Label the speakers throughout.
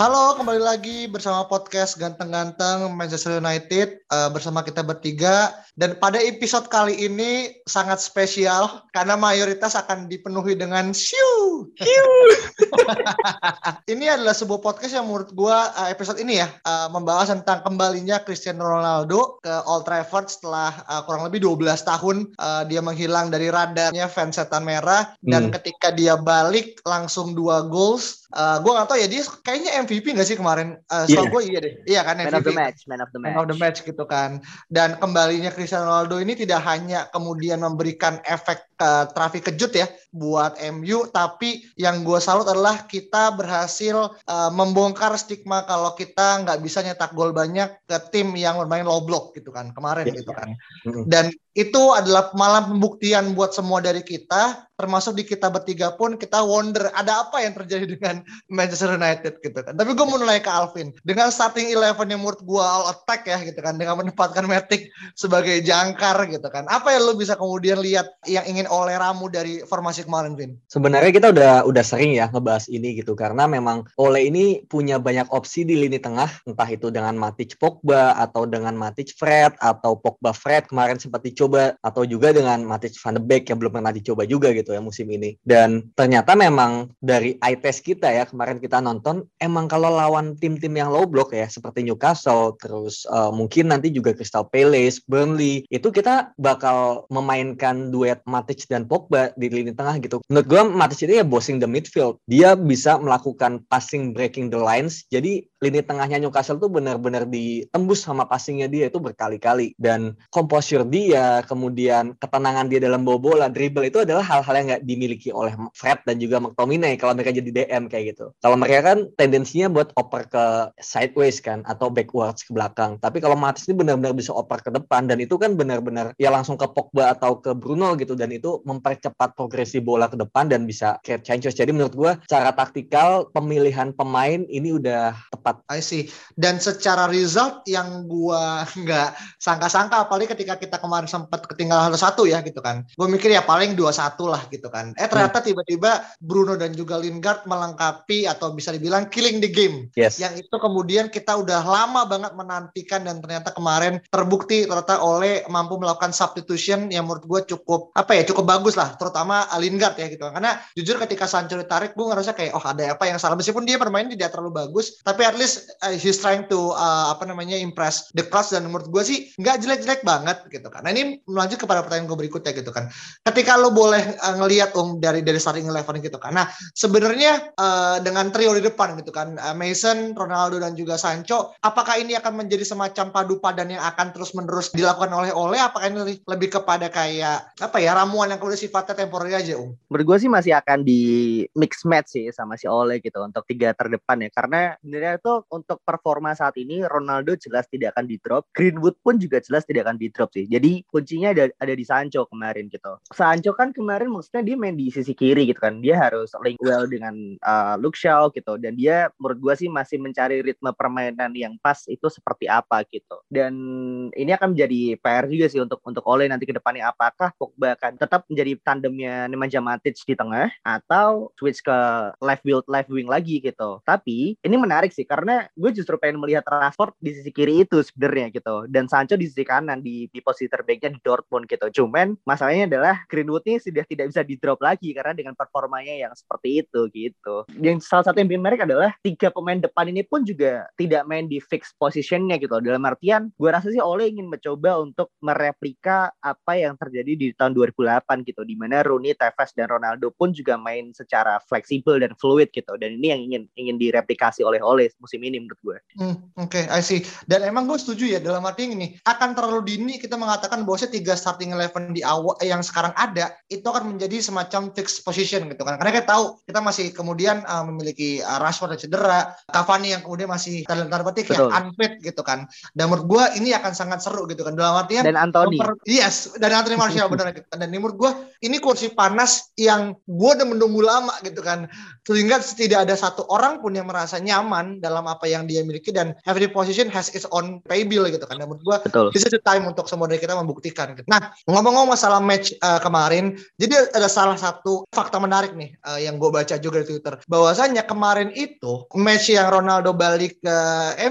Speaker 1: Halo, kembali lagi bersama podcast Ganteng-Ganteng Manchester United uh, bersama kita bertiga. Dan pada episode kali ini sangat spesial karena mayoritas akan dipenuhi dengan siu, siu. ini adalah sebuah podcast yang menurut gua uh, episode ini ya uh, membahas tentang kembalinya Cristiano Ronaldo ke Old Trafford setelah uh, kurang lebih 12 tahun uh, dia menghilang dari radarnya fans setan merah dan
Speaker 2: Hmm.
Speaker 1: ketika dia balik langsung dua goals. Uh, gue gak tau ya dia kayaknya MVP gak sih kemarin? Uh,
Speaker 2: Iya.
Speaker 1: gue iya deh. Iya kan
Speaker 3: Man
Speaker 1: MVP.
Speaker 3: of the match, man of the match.
Speaker 1: Man of the match gitu kan. Dan kembalinya Cristiano Ronaldo ini tidak hanya kemudian memberikan efek uh, trafik kejut ya buat MU, tapi yang gue salut adalah kita berhasil uh, membongkar stigma kalau kita nggak bisa nyetak gol banyak ke tim yang bermain low block gitu kan kemarin
Speaker 2: Iya.
Speaker 1: gitu kan.
Speaker 2: Mm.
Speaker 1: Dan itu adalah malah pembuktian buat semua dari kita, termasuk di kita bertiga pun kita wonder ada apa yang terjadi dengan Manchester United gitu kan. Tapi gue mau nanya ke Alvin, dengan starting eleven yang menurut gue all attack ya gitu kan, dengan menempatkan Matic sebagai jangkar gitu kan. Apa yang lu bisa kemudian lihat yang ingin oleh ramu dari formasi kemarin, Vin?
Speaker 2: Sebenarnya kita udah udah sering ya ngebahas ini gitu karena memang Ole ini punya banyak opsi di lini tengah entah itu dengan Matic Pogba atau dengan Matic Fred atau Pogba Fred kemarin sempat dicoba atau juga dengan Matic Van de Beek yang belum pernah dicoba juga gitu ya musim ini dan ternyata memang dari eye test kita ya kemarin kita nonton emang kalau lawan tim-tim yang low block ya seperti Newcastle terus eh, mungkin nanti juga Crystal Palace Burnley itu kita bakal memainkan duet Matic dan Pogba di lini tengah gitu. Menurut gue Matic itu ya bossing the midfield. Dia bisa melakukan passing breaking the lines. Jadi lini tengahnya Newcastle tuh benar-benar ditembus sama passingnya dia itu berkali-kali. Dan composure dia, kemudian ketenangan dia dalam bawa bola, dribble itu adalah hal-hal yang nggak dimiliki oleh Fred dan juga McTominay kalau mereka jadi DM kayak gitu. Kalau mereka kan tendensinya buat oper ke sideways kan atau backwards ke belakang. Tapi kalau Matic ini benar-benar bisa oper ke depan dan itu kan benar-benar ya langsung ke Pogba atau ke Bruno gitu dan itu mempercepat progresi bola ke depan dan bisa create chances. Jadi menurut gua cara taktikal pemilihan pemain ini udah tepat.
Speaker 1: I see. Dan secara result yang gua nggak sangka-sangka, apalagi ketika kita kemarin sempat ketinggalan satu ya gitu kan. Gue mikir ya paling 2-1 lah gitu kan. Eh ternyata tiba-tiba Bruno dan juga Lingard melengkapi atau bisa dibilang killing the game.
Speaker 2: Yes.
Speaker 1: Yang itu kemudian kita udah lama banget menantikan dan ternyata kemarin terbukti ternyata oleh mampu melakukan substitution yang menurut gue cukup apa ya cukup bagus lah terutama Lingard ya gitu karena jujur ketika Sancho ditarik gue ngerasa kayak oh ada apa yang salah meskipun dia bermain tidak terlalu bagus tapi at least uh, he's trying to uh, apa namanya impress the class dan menurut gue sih nggak jelek-jelek banget gitu kan nah melanjut kepada pertanyaan gue berikutnya gitu kan ketika lo boleh uh, ngelihat um dari dari starting eleven gitu kan nah sebenarnya uh, dengan trio di depan gitu kan uh, Mason, Ronaldo dan juga Sancho apakah ini akan menjadi semacam padu padan yang akan terus menerus dilakukan oleh Ole apakah ini lebih- lebih kepada kayak apa ya ramuan yang kemudian sifatnya temporary aja um
Speaker 3: Menurut sih masih akan di mix match sih sama si Ole gitu untuk tiga terdepan ya. Karena sebenarnya tuh untuk performa saat ini Ronaldo jelas tidak akan di drop. Greenwood pun juga jelas tidak akan di drop sih. Jadi kuncinya ada ada di Sancho kemarin gitu. Sancho kan kemarin maksudnya dia main di sisi kiri gitu kan. Dia harus link well dengan uh, Luke Shaw gitu. Dan dia menurut gue sih masih mencari ritme permainan yang pas itu seperti apa gitu. Dan ini akan menjadi PR juga sih untuk untuk Ole nanti ke depannya apakah Pogba akan tetap menjadi tandemnya Nemanja Matic di tengah atau switch ke left wing left wing lagi gitu. Tapi ini menarik sih karena gue justru pengen melihat Rashford di sisi kiri itu sebenarnya gitu dan Sancho di sisi kanan di, di posisi terbaiknya di Dortmund gitu. Cuman masalahnya adalah Greenwood ini sudah tidak bisa di drop lagi karena dengan performanya yang seperti itu gitu. Yang salah satu yang bikin menarik adalah tiga pemain depan ini pun juga tidak main di fix positionnya gitu. Dalam artian, gue rasa sih Ole ingin mencoba untuk mereplika apa yang terjadi di tahun 2008 gitu, di mana Rooney, Tevez dan Ronaldo pun juga main secara fleksibel dan fluid gitu. Dan ini yang ingin ingin direplikasi oleh Ole musim ini menurut gue.
Speaker 1: Hmm, Oke, okay, I see. Dan emang gue setuju ya dalam arti ini akan terlalu dini kita mengatakan bahwa tiga starting eleven di awal yang sekarang ada itu akan menjadi semacam fixed position gitu kan. Karena kita tahu kita masih kemudian uh, memiliki uh, Rashford yang cedera, Cavani yang kemudian masih tanda petik ya unfit gitu kan. Dan menurut gue ini akan sangat seru gitu kan. Dalam artian
Speaker 3: dan Anthony.
Speaker 1: yes, dan Anthony Martial benar gitu. Dan menurut gue ini kursi panas yang gue udah menunggu lama gitu kan. Sehingga tidak ada satu orang pun yang merasa nyaman dalam apa yang dia miliki dan every position has its own pay bill gitu kan. Dan menurut gue this is the time untuk semua dari kita membuktikan. Gitu. Nah, ngomong-ngomong masalah match uh, kemarin, jadi ada salah satu fakta menarik nih uh, yang gue baca juga di Twitter. Bahwasanya kemarin itu match yang Ronaldo balik ke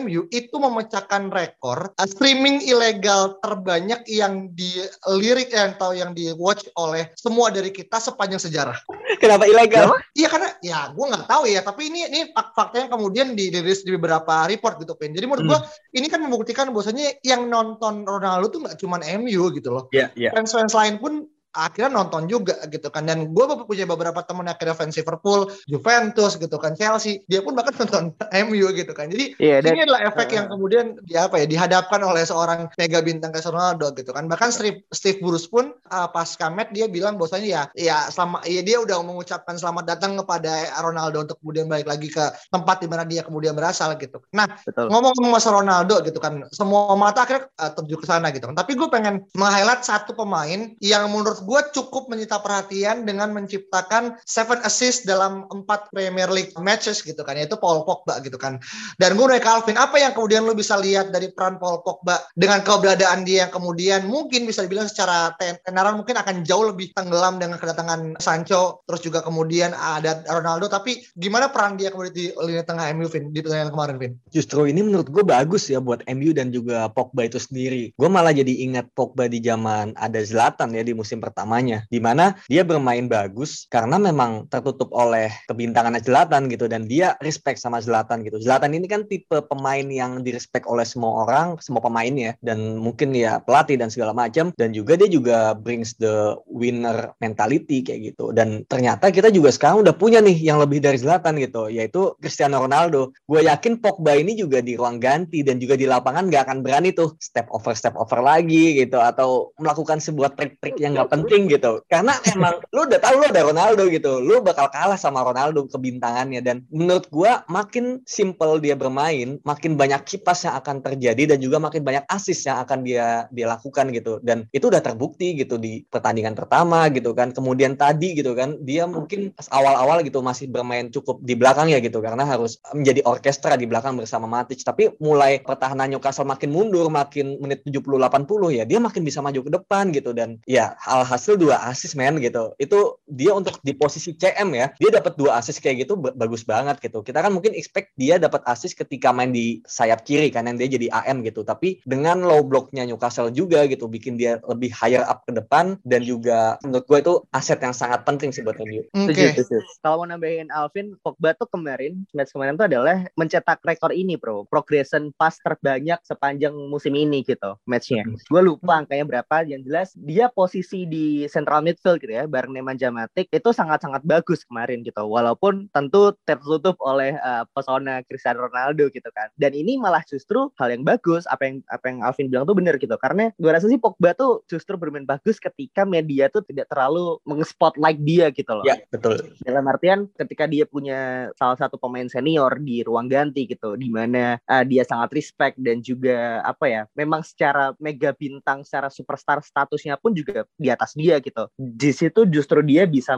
Speaker 1: MU itu memecahkan rekor uh, streaming ilegal terbanyak yang dilirik yang atau yang di watch oleh semua dari kita sepanjang sejarah.
Speaker 2: Kenapa ilegal?
Speaker 1: Iya karena ya gue nggak tahu ya, tapi ini ini fakta yang kemudian dirilis di beberapa report gitu, Pen. Jadi menurut hmm. gue ini kan membuktikan bahwasanya yang nonton Ronaldo tuh nggak cuma MU gitu loh.
Speaker 2: Yeah, yeah.
Speaker 1: Fans-fans lain pun akhirnya nonton juga gitu kan. Dan gue punya beberapa temen yang akhirnya fans Liverpool, Juventus gitu kan Chelsea dia pun bahkan nonton MU gitu kan. Jadi yeah, ini adalah efek uh, yang kemudian di apa ya dihadapkan oleh seorang mega bintang kayak Ronaldo gitu kan. Bahkan Steve, Steve Bruce pun uh, pas kamet dia bilang bahwasanya ya ya selama ya dia udah mengucapkan selamat datang kepada Ronaldo untuk kemudian balik lagi ke tempat di mana dia kemudian berasal gitu. Nah ngomong-ngomong masalah Ronaldo gitu kan semua mata akhirnya uh, tertuju ke sana gitu kan. Tapi gue pengen meng-highlight satu pemain yang menurut gue cukup menyita perhatian dengan menciptakan seven assist dalam empat Premier League matches gitu kan yaitu Paul Pogba gitu kan. Dan gue naik Calvin apa yang kemudian lu bisa lihat dari peran Paul Pogba dengan keberadaan dia yang kemudian mungkin bisa dibilang secara tenaran mungkin akan jauh lebih tenggelam dengan kedatangan Sancho terus juga kemudian ada Ronaldo tapi gimana peran dia kemudian di lini tengah MU Vin? Di pertandingan kemarin Vin?
Speaker 2: Justru ini menurut gue bagus ya buat MU dan juga Pogba itu sendiri. Gue malah jadi ingat Pogba di zaman ada Zlatan ya di musim pertamanya di mana dia bermain bagus karena memang tertutup oleh kebintangan Zlatan gitu dan dia respect sama Zlatan gitu. Zlatan ini kan tipe pemain yang direspek oleh semua orang, semua pemain ya dan mungkin ya pelatih dan segala macam dan juga dia juga brings the winner mentality kayak gitu. Dan ternyata kita juga sekarang udah punya nih yang lebih dari Zlatan gitu, yaitu Cristiano Ronaldo. Gue yakin Pogba ini juga di ruang ganti dan juga di lapangan gak akan berani tuh step over step over lagi gitu atau melakukan sebuah trik-trik yang gak penting gitu. Karena emang lu udah tahu lu ada Ronaldo gitu. Lu bakal kalah sama Ronaldo kebintangannya. Dan menurut gua makin simple dia bermain makin banyak kipas yang akan terjadi dan juga makin banyak asis yang akan dia dia lakukan gitu. Dan itu udah terbukti gitu di pertandingan pertama gitu kan. Kemudian tadi gitu kan dia mungkin awal-awal gitu masih bermain cukup di belakang ya gitu. Karena harus menjadi orkestra di belakang bersama Matic. Tapi mulai pertahanan Newcastle makin mundur makin menit 70 80 ya dia makin bisa maju ke depan gitu. Dan ya alhasil dua asis men gitu. Itu dia untuk di posisi CM ya. Dia dapat dua asis kayak gitu bagus banget gitu. Kita kan mungkin expect dia dapat asis ketika main di sayap kiri kan yang dia jadi AM gitu. Tapi dengan low blocknya Newcastle juga gitu bikin dia lebih higher up ke depan dan juga menurut gue itu aset yang sangat penting sih buat MU.
Speaker 3: Oke. Okay. Kalau mau nambahin Alvin, Pogba tuh kemarin match kemarin tuh adalah mencetak rekor ini, Bro. Progression pas terbanyak sepanjang musim ini gitu matchnya. Gue lupa angkanya berapa. Yang jelas dia posisi di central midfield gitu ya bareng Nemanja Matic itu sangat-sangat bagus kemarin gitu. Walaupun tentu tertutup oleh uh, pesona Cristiano Ronaldo gitu kan. Dan ini malah justru hal yang bagus apa yang apa yang Alvin bilang tuh benar gitu. Karena gue rasa sih Pogba tuh justru bermain bagus ketika media tuh tidak terlalu mengspotlight dia gitu loh.
Speaker 2: Ya betul.
Speaker 3: Dalam artian ketika dia punya salah satu pemain senior di ruang ganti gitu di mana uh, dia sangat respect dan juga apa ya memang secara mega bintang secara superstar statusnya pun juga di atas atas dia gitu. Di situ justru dia bisa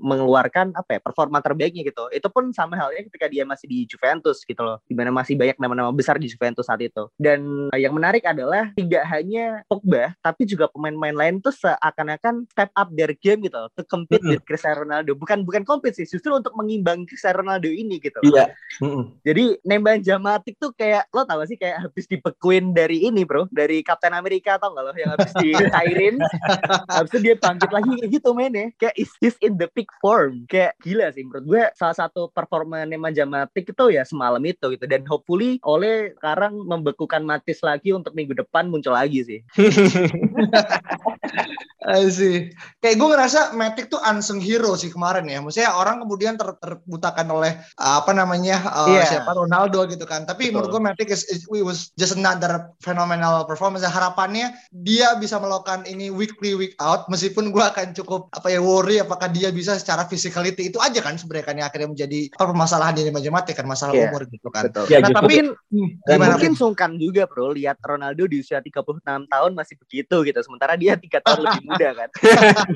Speaker 3: mengeluarkan apa ya performa terbaiknya gitu. Itu pun sama halnya ketika dia masih di Juventus gitu loh, di mana masih banyak nama-nama besar di Juventus saat itu. Dan yang menarik adalah tidak hanya Pogba, tapi juga pemain-pemain lain tuh seakan-akan step up their game gitu to compete mm -hmm. with Cristiano Ronaldo. Bukan bukan compete sih, justru untuk mengimbangi Cristiano Ronaldo ini gitu.
Speaker 2: Iya. Mm -hmm.
Speaker 3: Jadi Nemban Jamatik tuh kayak lo tau gak sih kayak habis dibekuin dari ini bro, dari Captain America tau gak lo yang habis dicairin, habis itu dia bangkit lagi kayak gitu mainnya. Kayak is this in the peak form. Kayak gila sih menurut gue salah satu performa Nemban Jamatik itu ya semalam itu gitu dan hopefully oleh sekarang membekukan Matis lagi untuk minggu depan muncul lagi sih.
Speaker 1: sih. Kayak gue ngerasa Matic tuh unsung hero sih kemarin ya. Maksudnya orang kemudian ter terbutakan oleh uh, apa namanya uh, yeah. siapa Ronaldo gitu kan. Tapi Betul. menurut gue Matic is, is we was just another phenomenal performance. Harapannya dia bisa melakukan ini weekly week out. Meskipun gue akan cukup apa ya worry apakah dia bisa secara physicality itu aja kan sebenarnya kan yang akhirnya menjadi permasalahan di Matic kan masalah yeah. umur gitu kan.
Speaker 3: Betul. Ya, nah, tapi mungkin, hmm, mungkin sungkan juga bro lihat Ronaldo di usia 36 tahun masih begitu gitu. Sementara dia tiga tahun lebih muda kan.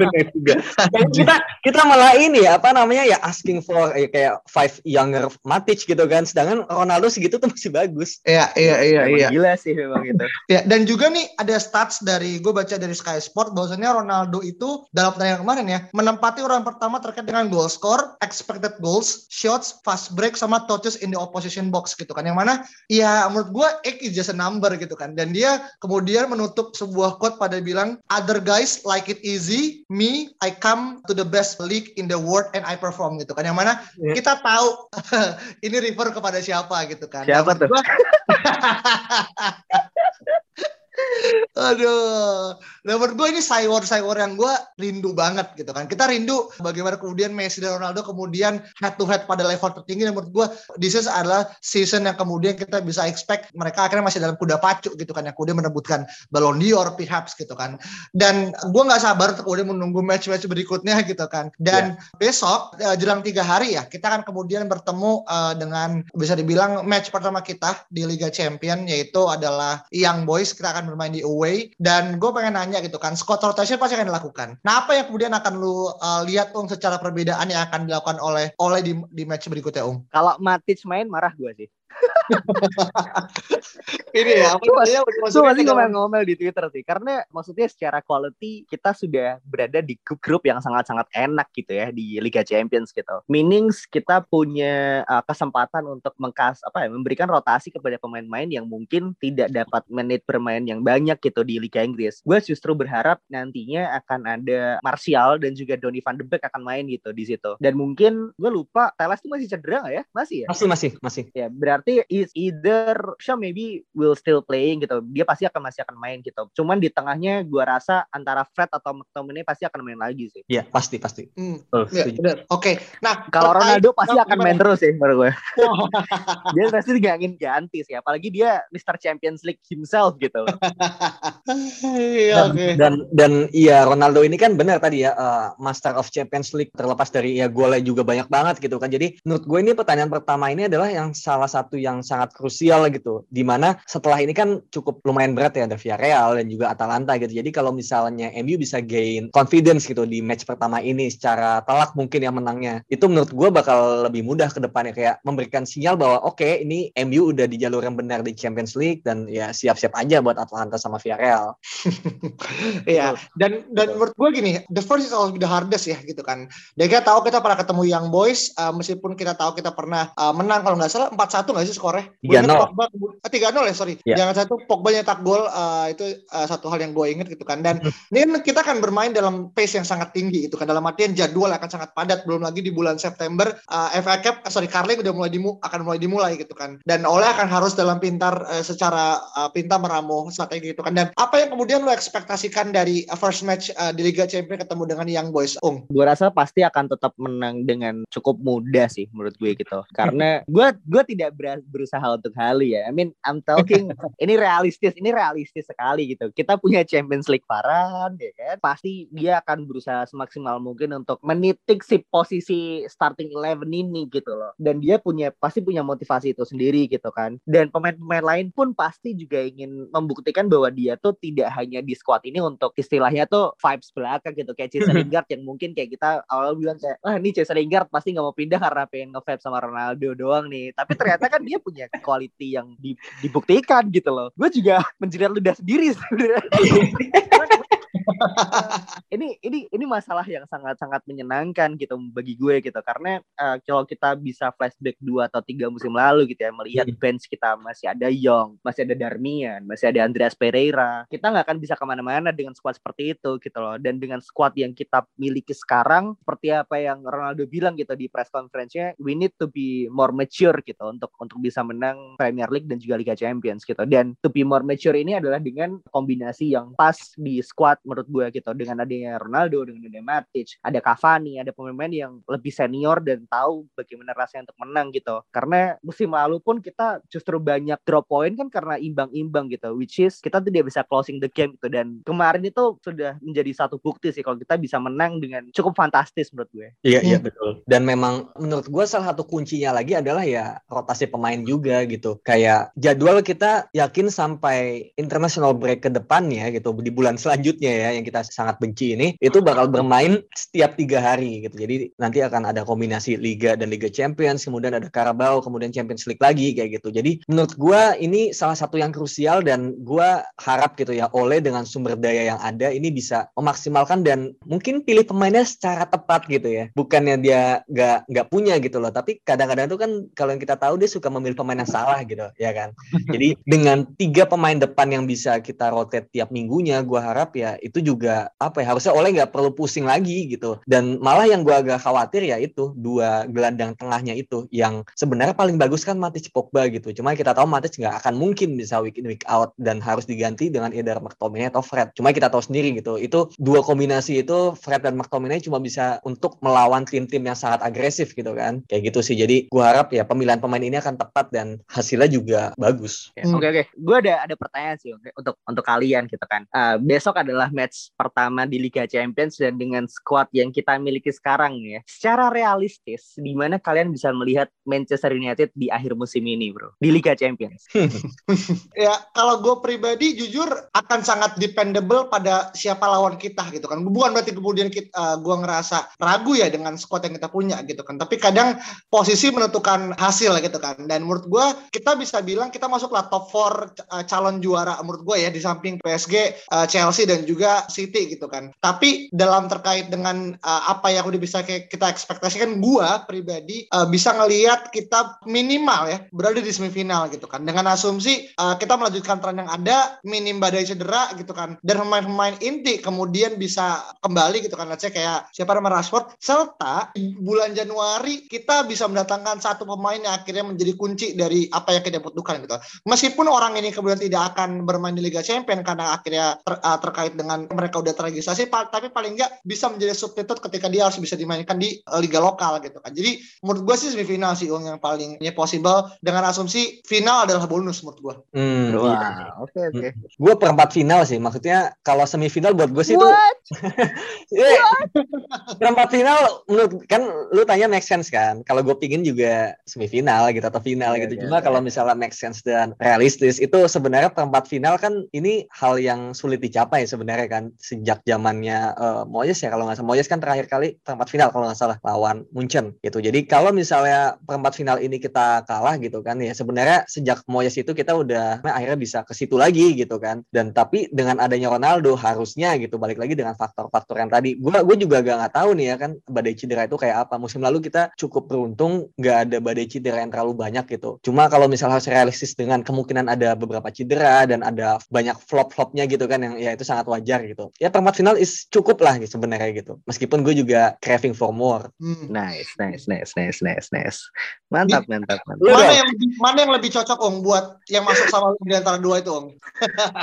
Speaker 2: kita kita malah ini ya apa namanya ya asking for ya, kayak five younger Matic gitu kan. Sedangkan Ronaldo segitu tuh masih bagus.
Speaker 1: Iya iya iya iya.
Speaker 3: Gila sih memang itu.
Speaker 1: Ya dan juga nih ada stats dari gue baca dari Sky Sport bahwasanya Ronaldo itu dalam pertandingan kemarin ya menempati orang pertama terkait dengan goal score, expected goals, shots, fast break sama touches in the opposition box gitu kan. Yang mana ya menurut gue X is just a number gitu kan. Dan dia kemudian menutup sebuah quote pada bilang other guys like it easy, me I come to the best league in the world and I perform gitu kan. Yang mana yeah. kita tahu ini refer kepada siapa gitu kan.
Speaker 3: Siapa tuh?
Speaker 1: Aduh, nah menurut gue ini cyber-cyber yang gue rindu banget gitu kan. Kita rindu bagaimana kemudian Messi dan Ronaldo kemudian head to head pada level tertinggi. Dan menurut gue this is adalah season yang kemudian kita bisa expect mereka akhirnya masih dalam kuda pacu gitu kan. Yang kemudian menebutkan Ballon d'Or perhaps gitu kan. Dan gue nggak sabar untuk kemudian menunggu match-match berikutnya gitu kan. Dan yeah. besok uh, jelang tiga hari ya kita akan kemudian bertemu uh, dengan bisa dibilang match pertama kita di Liga Champion yaitu adalah Young Boys. Kita akan bermain di away dan gue pengen nanya gitu kan squad rotation pasti akan dilakukan. Nah apa yang kemudian akan lu uh, lihat Ung secara perbedaan yang akan dilakukan oleh oleh di, di match berikutnya Ung?
Speaker 3: Kalau Matic main marah gue sih
Speaker 1: ini ya apa
Speaker 3: namanya masih ngomel-ngomel di Twitter sih. Karena maksudnya secara quality kita sudah berada di grup-grup yang sangat-sangat enak gitu ya di Liga Champions gitu. Meanings kita punya uh, kesempatan untuk mengkas apa ya memberikan rotasi kepada pemain-pemain yang mungkin tidak dapat menit bermain yang banyak gitu di Liga Inggris. Gue justru berharap nantinya akan ada Martial dan juga Donny van de Beek akan main gitu di situ. Dan mungkin gue lupa Teles itu masih cedera gak ya? Masih ya?
Speaker 2: Masih masih masih.
Speaker 3: Ya berarti berarti is either Shaw maybe will still playing gitu. Dia pasti akan masih akan main gitu. Cuman di tengahnya gua rasa antara Fred atau McTominay pasti akan main lagi sih.
Speaker 2: Iya, pasti pasti.
Speaker 1: Hmm. Oh, ya, Oke. Okay. Nah,
Speaker 3: kalau Ronaldo pasti akan main terus sih menurut gue. dia pasti nggak ingin ganti sih, apalagi dia Mr. Champions League himself gitu.
Speaker 2: Iya, dan, okay. dan dan iya Ronaldo ini kan benar tadi ya uh, Master of Champions League terlepas dari ya golnya juga banyak banget gitu kan. Jadi menurut gue ini pertanyaan pertama ini adalah yang salah satu yang sangat krusial gitu. Di mana setelah ini kan cukup lumayan berat ya ada Villarreal dan juga Atalanta gitu. Jadi kalau misalnya MU bisa gain confidence gitu di match pertama ini secara telak mungkin yang menangnya, itu menurut gue bakal lebih mudah ke depannya kayak memberikan sinyal bahwa oke okay, ini MU udah di jalur yang benar di Champions League dan ya siap-siap aja buat Atalanta sama Villarreal.
Speaker 1: Iya, dan dan menurut gue gini, the first is always the hardest ya gitu kan. Dan kita tahu kita pernah ketemu Young Boys, uh, meskipun kita tahu kita pernah uh, menang kalau nggak salah 4-1 nggak sih skornya?
Speaker 2: Tiga nol.
Speaker 1: Tiga nol ya sorry. Yeah. Jangan satu Pogba nyetak gol uh, itu uh, satu hal yang gue inget gitu kan. Dan ini kan kita akan bermain dalam pace yang sangat tinggi itu kan. Dalam artian jadwal akan sangat padat. Belum lagi di bulan September uh, FA Cup, uh, sorry Carling udah mulai dimu akan mulai dimulai gitu kan. Dan oleh akan harus dalam pintar uh, secara uh, pintar meramu strategi gitu kan. Dan apa yang kemudian lo ekspektasikan dari uh, first match uh, di Liga Champions ketemu dengan Young Boys, Ung?
Speaker 3: Gue rasa pasti akan tetap menang dengan cukup mudah sih menurut gue gitu. Karena gue gue tidak berusaha untuk halu ya. I mean, I'm talking ini realistis, ini realistis sekali gitu. Kita punya Champions League Varan, ya kan? Pasti dia akan berusaha semaksimal mungkin untuk menitik si posisi starting eleven ini gitu loh. Dan dia punya pasti punya motivasi itu sendiri gitu kan. Dan pemain-pemain lain pun pasti juga ingin membuktikan bahwa dia tuh tidak hanya di squad ini untuk istilahnya tuh vibes belakang gitu kayak Cesar Lingard yang mungkin kayak kita awal bilang kayak wah ini Cesar Lingard pasti nggak mau pindah karena pengen nge sama Ronaldo doang nih. Tapi ternyata kan dia punya quality yang dibuktikan gitu loh. Gue juga menjerit ludah sendiri sebenarnya. ini ini ini masalah yang sangat sangat menyenangkan gitu bagi gue gitu karena uh, kalau kita bisa flashback dua atau tiga musim lalu gitu ya melihat hmm. bench kita masih ada Young, masih ada Darmian, masih ada Andreas Pereira, kita nggak akan bisa ke mana-mana dengan squad seperti itu gitu loh. Dan dengan squad yang kita miliki sekarang, seperti apa yang Ronaldo bilang gitu di press conference-nya, we need to be more mature gitu untuk untuk bisa menang Premier League dan juga Liga Champions gitu. Dan to be more mature ini adalah dengan kombinasi yang pas di squad menurut gue gitu. Dengan adanya Ronaldo dengan adanya Matic ada Cavani ada pemain-pemain yang lebih senior dan tahu bagaimana rasanya untuk menang gitu. Karena musim lalu pun kita justru banyak drop point kan karena imbang-imbang gitu which is kita tidak bisa closing the game gitu. Dan kemarin itu sudah menjadi satu bukti sih kalau kita bisa menang dengan cukup fantastis menurut gue.
Speaker 2: Iya iya hmm. betul. Dan memang menurut gue salah satu kuncinya lagi adalah ya rotasi pemain juga gitu. Kayak jadwal kita yakin sampai international break ke depannya gitu di bulan selanjutnya ya yang kita sangat benci ini itu bakal bermain setiap tiga hari gitu. Jadi nanti akan ada kombinasi Liga dan Liga Champions, kemudian ada Carabao, kemudian Champions League lagi kayak gitu. Jadi menurut gue ini salah satu yang krusial dan gue harap gitu ya oleh dengan sumber daya yang ada ini bisa memaksimalkan dan mungkin pilih pemainnya secara tepat gitu ya. Bukannya dia nggak nggak punya gitu loh, tapi kadang-kadang tuh kan kalau yang kita tahu dia suka memilih pemain yang salah gitu ya kan. Jadi dengan tiga pemain depan yang bisa kita rotate tiap minggunya, gue harap ya itu juga apa ya harusnya oleh nggak perlu pusing lagi gitu. Dan malah yang gue agak khawatir ya itu dua gelandang tengahnya itu yang sebenarnya paling bagus kan Matic Pogba gitu. Cuma kita tahu Matic nggak akan mungkin bisa week in week out dan harus diganti dengan either McTominay atau Fred. Cuma kita tahu sendiri gitu itu dua kombinasi itu Fred dan McTominay cuma bisa untuk melawan tim-tim yang sangat agresif gitu kan. Kayak gitu sih. Jadi gue harap ya pemilihan pemain ini akan tepat dan hasilnya juga bagus.
Speaker 3: Oke oke okay, okay. gue ada ada pertanyaan sih okay, untuk untuk kalian gitu kan. Uh, besok adalah match pertama di Liga Champions dan dengan squad yang kita miliki sekarang ya. Secara realistis, di mana kalian bisa melihat Manchester United di akhir musim ini, bro? Di Liga Champions.
Speaker 1: ya, kalau gue pribadi jujur akan sangat dependable pada siapa lawan kita gitu kan. Bukan berarti kemudian kita, uh, gue ngerasa ragu ya dengan squad yang kita punya gitu kan. Tapi kadang posisi menentukan hasil gitu kan. Dan menurut gue kita bisa bilang kita masuklah top 4 uh, calon juara menurut gue ya di samping PSG, uh, Chelsea dan juga City gitu kan. Tapi dalam terkait dengan uh, apa yang udah bisa kita ekspektasikan, gua pribadi uh, bisa ngelihat kita minimal ya berada di semifinal gitu kan. Dengan asumsi uh, kita melanjutkan tren yang ada, minim badai cedera gitu kan. Dan pemain-pemain inti kemudian bisa kembali gitu kan. Let's kayak siapa nama Rashford. Serta bulan Januari kita bisa mendatangkan satu pemain yang akhirnya menjadi kunci dari apa yang kita butuhkan gitu. Meskipun orang ini kemudian tidak akan bermain di Liga Champions karena akhirnya ter, terkait dengan mereka udah terregistrasi tapi paling nggak bisa menjadi substitute ketika dia harus bisa dimainkan di uh, liga lokal gitu kan. Jadi menurut gue sih semifinal sih yang paling possible dengan asumsi final adalah bonus menurut gue
Speaker 2: hmm, iya. oke oke. Okay, okay. gue perempat final sih maksudnya kalau semifinal buat gue sih itu yeah, perempat final menurut kan lu tanya make sense kan? Kalau gue pingin juga semifinal gitu atau final yeah, gitu. yeah, cuma yeah. kalau misalnya make sense dan realistis itu sebenarnya perempat final kan ini hal yang sulit dicapai sebenarnya kan sejak zamannya uh, Moyes ya kalau nggak salah Moyes kan terakhir kali perempat final kalau nggak salah lawan Munchen gitu. Jadi kalau misalnya perempat final ini kita kalah gitu kan ya sebenarnya sejak Moyes itu kita udah akhirnya bisa ke situ lagi gitu kan. Dan tapi dengan adanya Ronaldo harusnya gitu balik lagi dengan faktor-faktor yang tadi. Gue gue juga gak nggak tahu nih ya kan badai cedera itu kayak apa. Musim lalu kita cukup beruntung nggak ada badai cedera yang terlalu banyak gitu. Cuma kalau misalnya harus realistis dengan kemungkinan ada beberapa cedera dan ada banyak flop-flopnya gitu kan yang ya itu sangat wajar ngejar gitu. Ya perempat final is cukup lah gitu sebenarnya gitu. Meskipun gue juga craving for more.
Speaker 3: Hmm. Nice, nice, nice, nice, nice, nice. Mantap, mantap, mantap.
Speaker 1: Mana yang lebih, mana yang lebih cocok Om buat yang masuk sama di antara dua itu Om?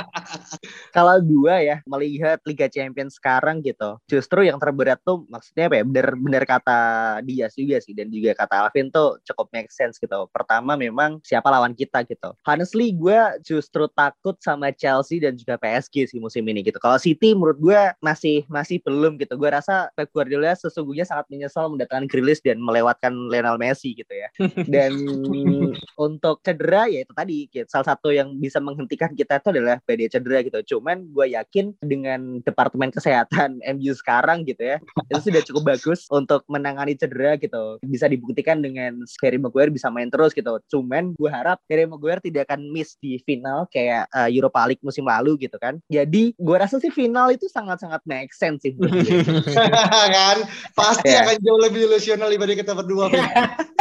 Speaker 3: Kalau dua ya melihat Liga Champions sekarang gitu, justru yang terberat tuh maksudnya apa ya? Bener-bener kata Dias juga sih dan juga kata Alvin tuh cukup make sense gitu. Pertama memang siapa lawan kita gitu. Honestly gue justru takut sama Chelsea dan juga PSG sih musim ini gitu. Kalau City menurut gue masih masih belum gitu. Gue rasa Pep Guardiola sesungguhnya sangat menyesal mendatangkan Grealish dan melewatkan Lionel Messi gitu ya. Dan untuk cedera ya itu tadi gitu. salah satu yang bisa menghentikan kita itu adalah badai cedera gitu. Cuman gue yakin dengan departemen kesehatan MU sekarang gitu ya itu sudah cukup bagus untuk menangani cedera gitu. Bisa dibuktikan dengan Harry Maguire bisa main terus gitu. Cuman gue harap Harry Maguire tidak akan miss di final kayak uh, Europa League musim lalu gitu kan. Jadi gue rasa sih final itu sangat-sangat make sense sih.
Speaker 1: kan pasti yeah. akan jauh lebih ilusional dibanding kita berdua.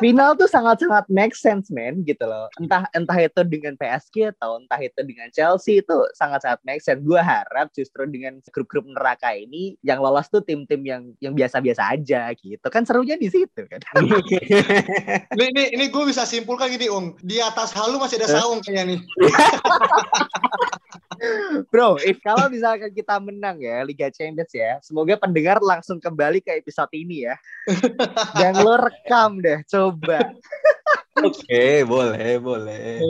Speaker 3: final tuh sangat-sangat make sense man gitu loh. Entah entah itu dengan PSG atau entah itu dengan Chelsea itu sangat-sangat make sense. Gue harap justru dengan grup-grup neraka ini yang lolos tuh tim-tim yang yang biasa-biasa aja gitu. Kan serunya di situ kan?
Speaker 1: Ini ini, ini gue bisa simpulkan gini Ung. Di atas halu masih ada saung kayaknya nih.
Speaker 3: Bro, if kalau misalkan kita menang ya Liga Champions ya, semoga pendengar langsung kembali ke episode ini ya. Dan lo rekam deh, coba. throwback.
Speaker 2: Oke, okay, boleh, boleh.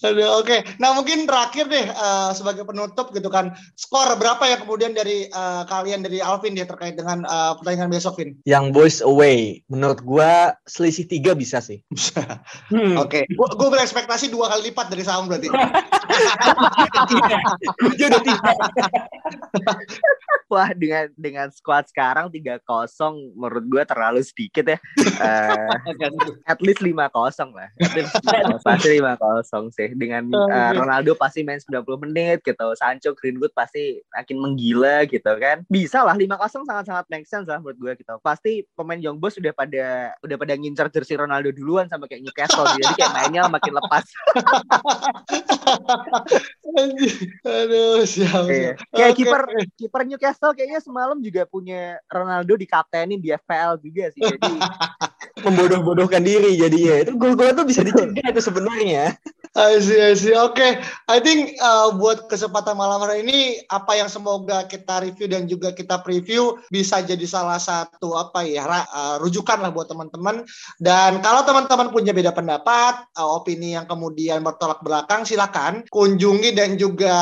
Speaker 1: Aduh, oke. Okay. Nah, mungkin terakhir deh uh, sebagai penutup gitu kan. Skor berapa ya kemudian dari uh, kalian dari Alvin ya terkait dengan uh, pertandingan besok, Vin?
Speaker 2: Yang boys away. Menurut gua selisih tiga bisa sih.
Speaker 1: hmm. Oke. Okay. Gua, gua berekspektasi dua kali lipat dari saham berarti.
Speaker 3: Wah, dengan dengan squad sekarang tiga kosong menurut gua terlalu sedikit ya. Uh, at least lima kosong lah. pasti lima kosong sih. Dengan uh, Ronaldo pasti main 90 menit gitu. Sancho, Greenwood pasti makin menggila gitu kan. Bisa lah lima kosong sangat-sangat make sense lah menurut gue gitu. Pasti pemain Young Boys sudah pada udah pada ngincar jersey Ronaldo duluan sama kayak Newcastle. jadi kayak mainnya makin lepas.
Speaker 1: Aduh, siap.
Speaker 3: siap. Kayak kiper okay. kiper Newcastle kayaknya semalam juga punya Ronaldo di kaptenin di FPL juga sih. Jadi
Speaker 2: membodoh-bodohkan diri jadinya. Itu gol-gol tuh bisa dicegah itu sebenarnya.
Speaker 1: I see, I see. Oke, okay. I think uh, buat kesempatan malam hari ini apa yang semoga kita review dan juga kita preview bisa jadi salah satu apa ya uh, rujukan lah buat teman-teman. Dan kalau teman-teman punya beda pendapat, uh, opini yang kemudian bertolak belakang, silakan kunjungi dan juga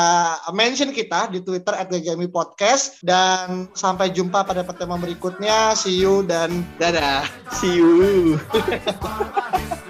Speaker 1: mention kita di Twitter @ggmi podcast. Dan sampai jumpa pada pertemuan berikutnya. See you dan dadah.
Speaker 2: See you.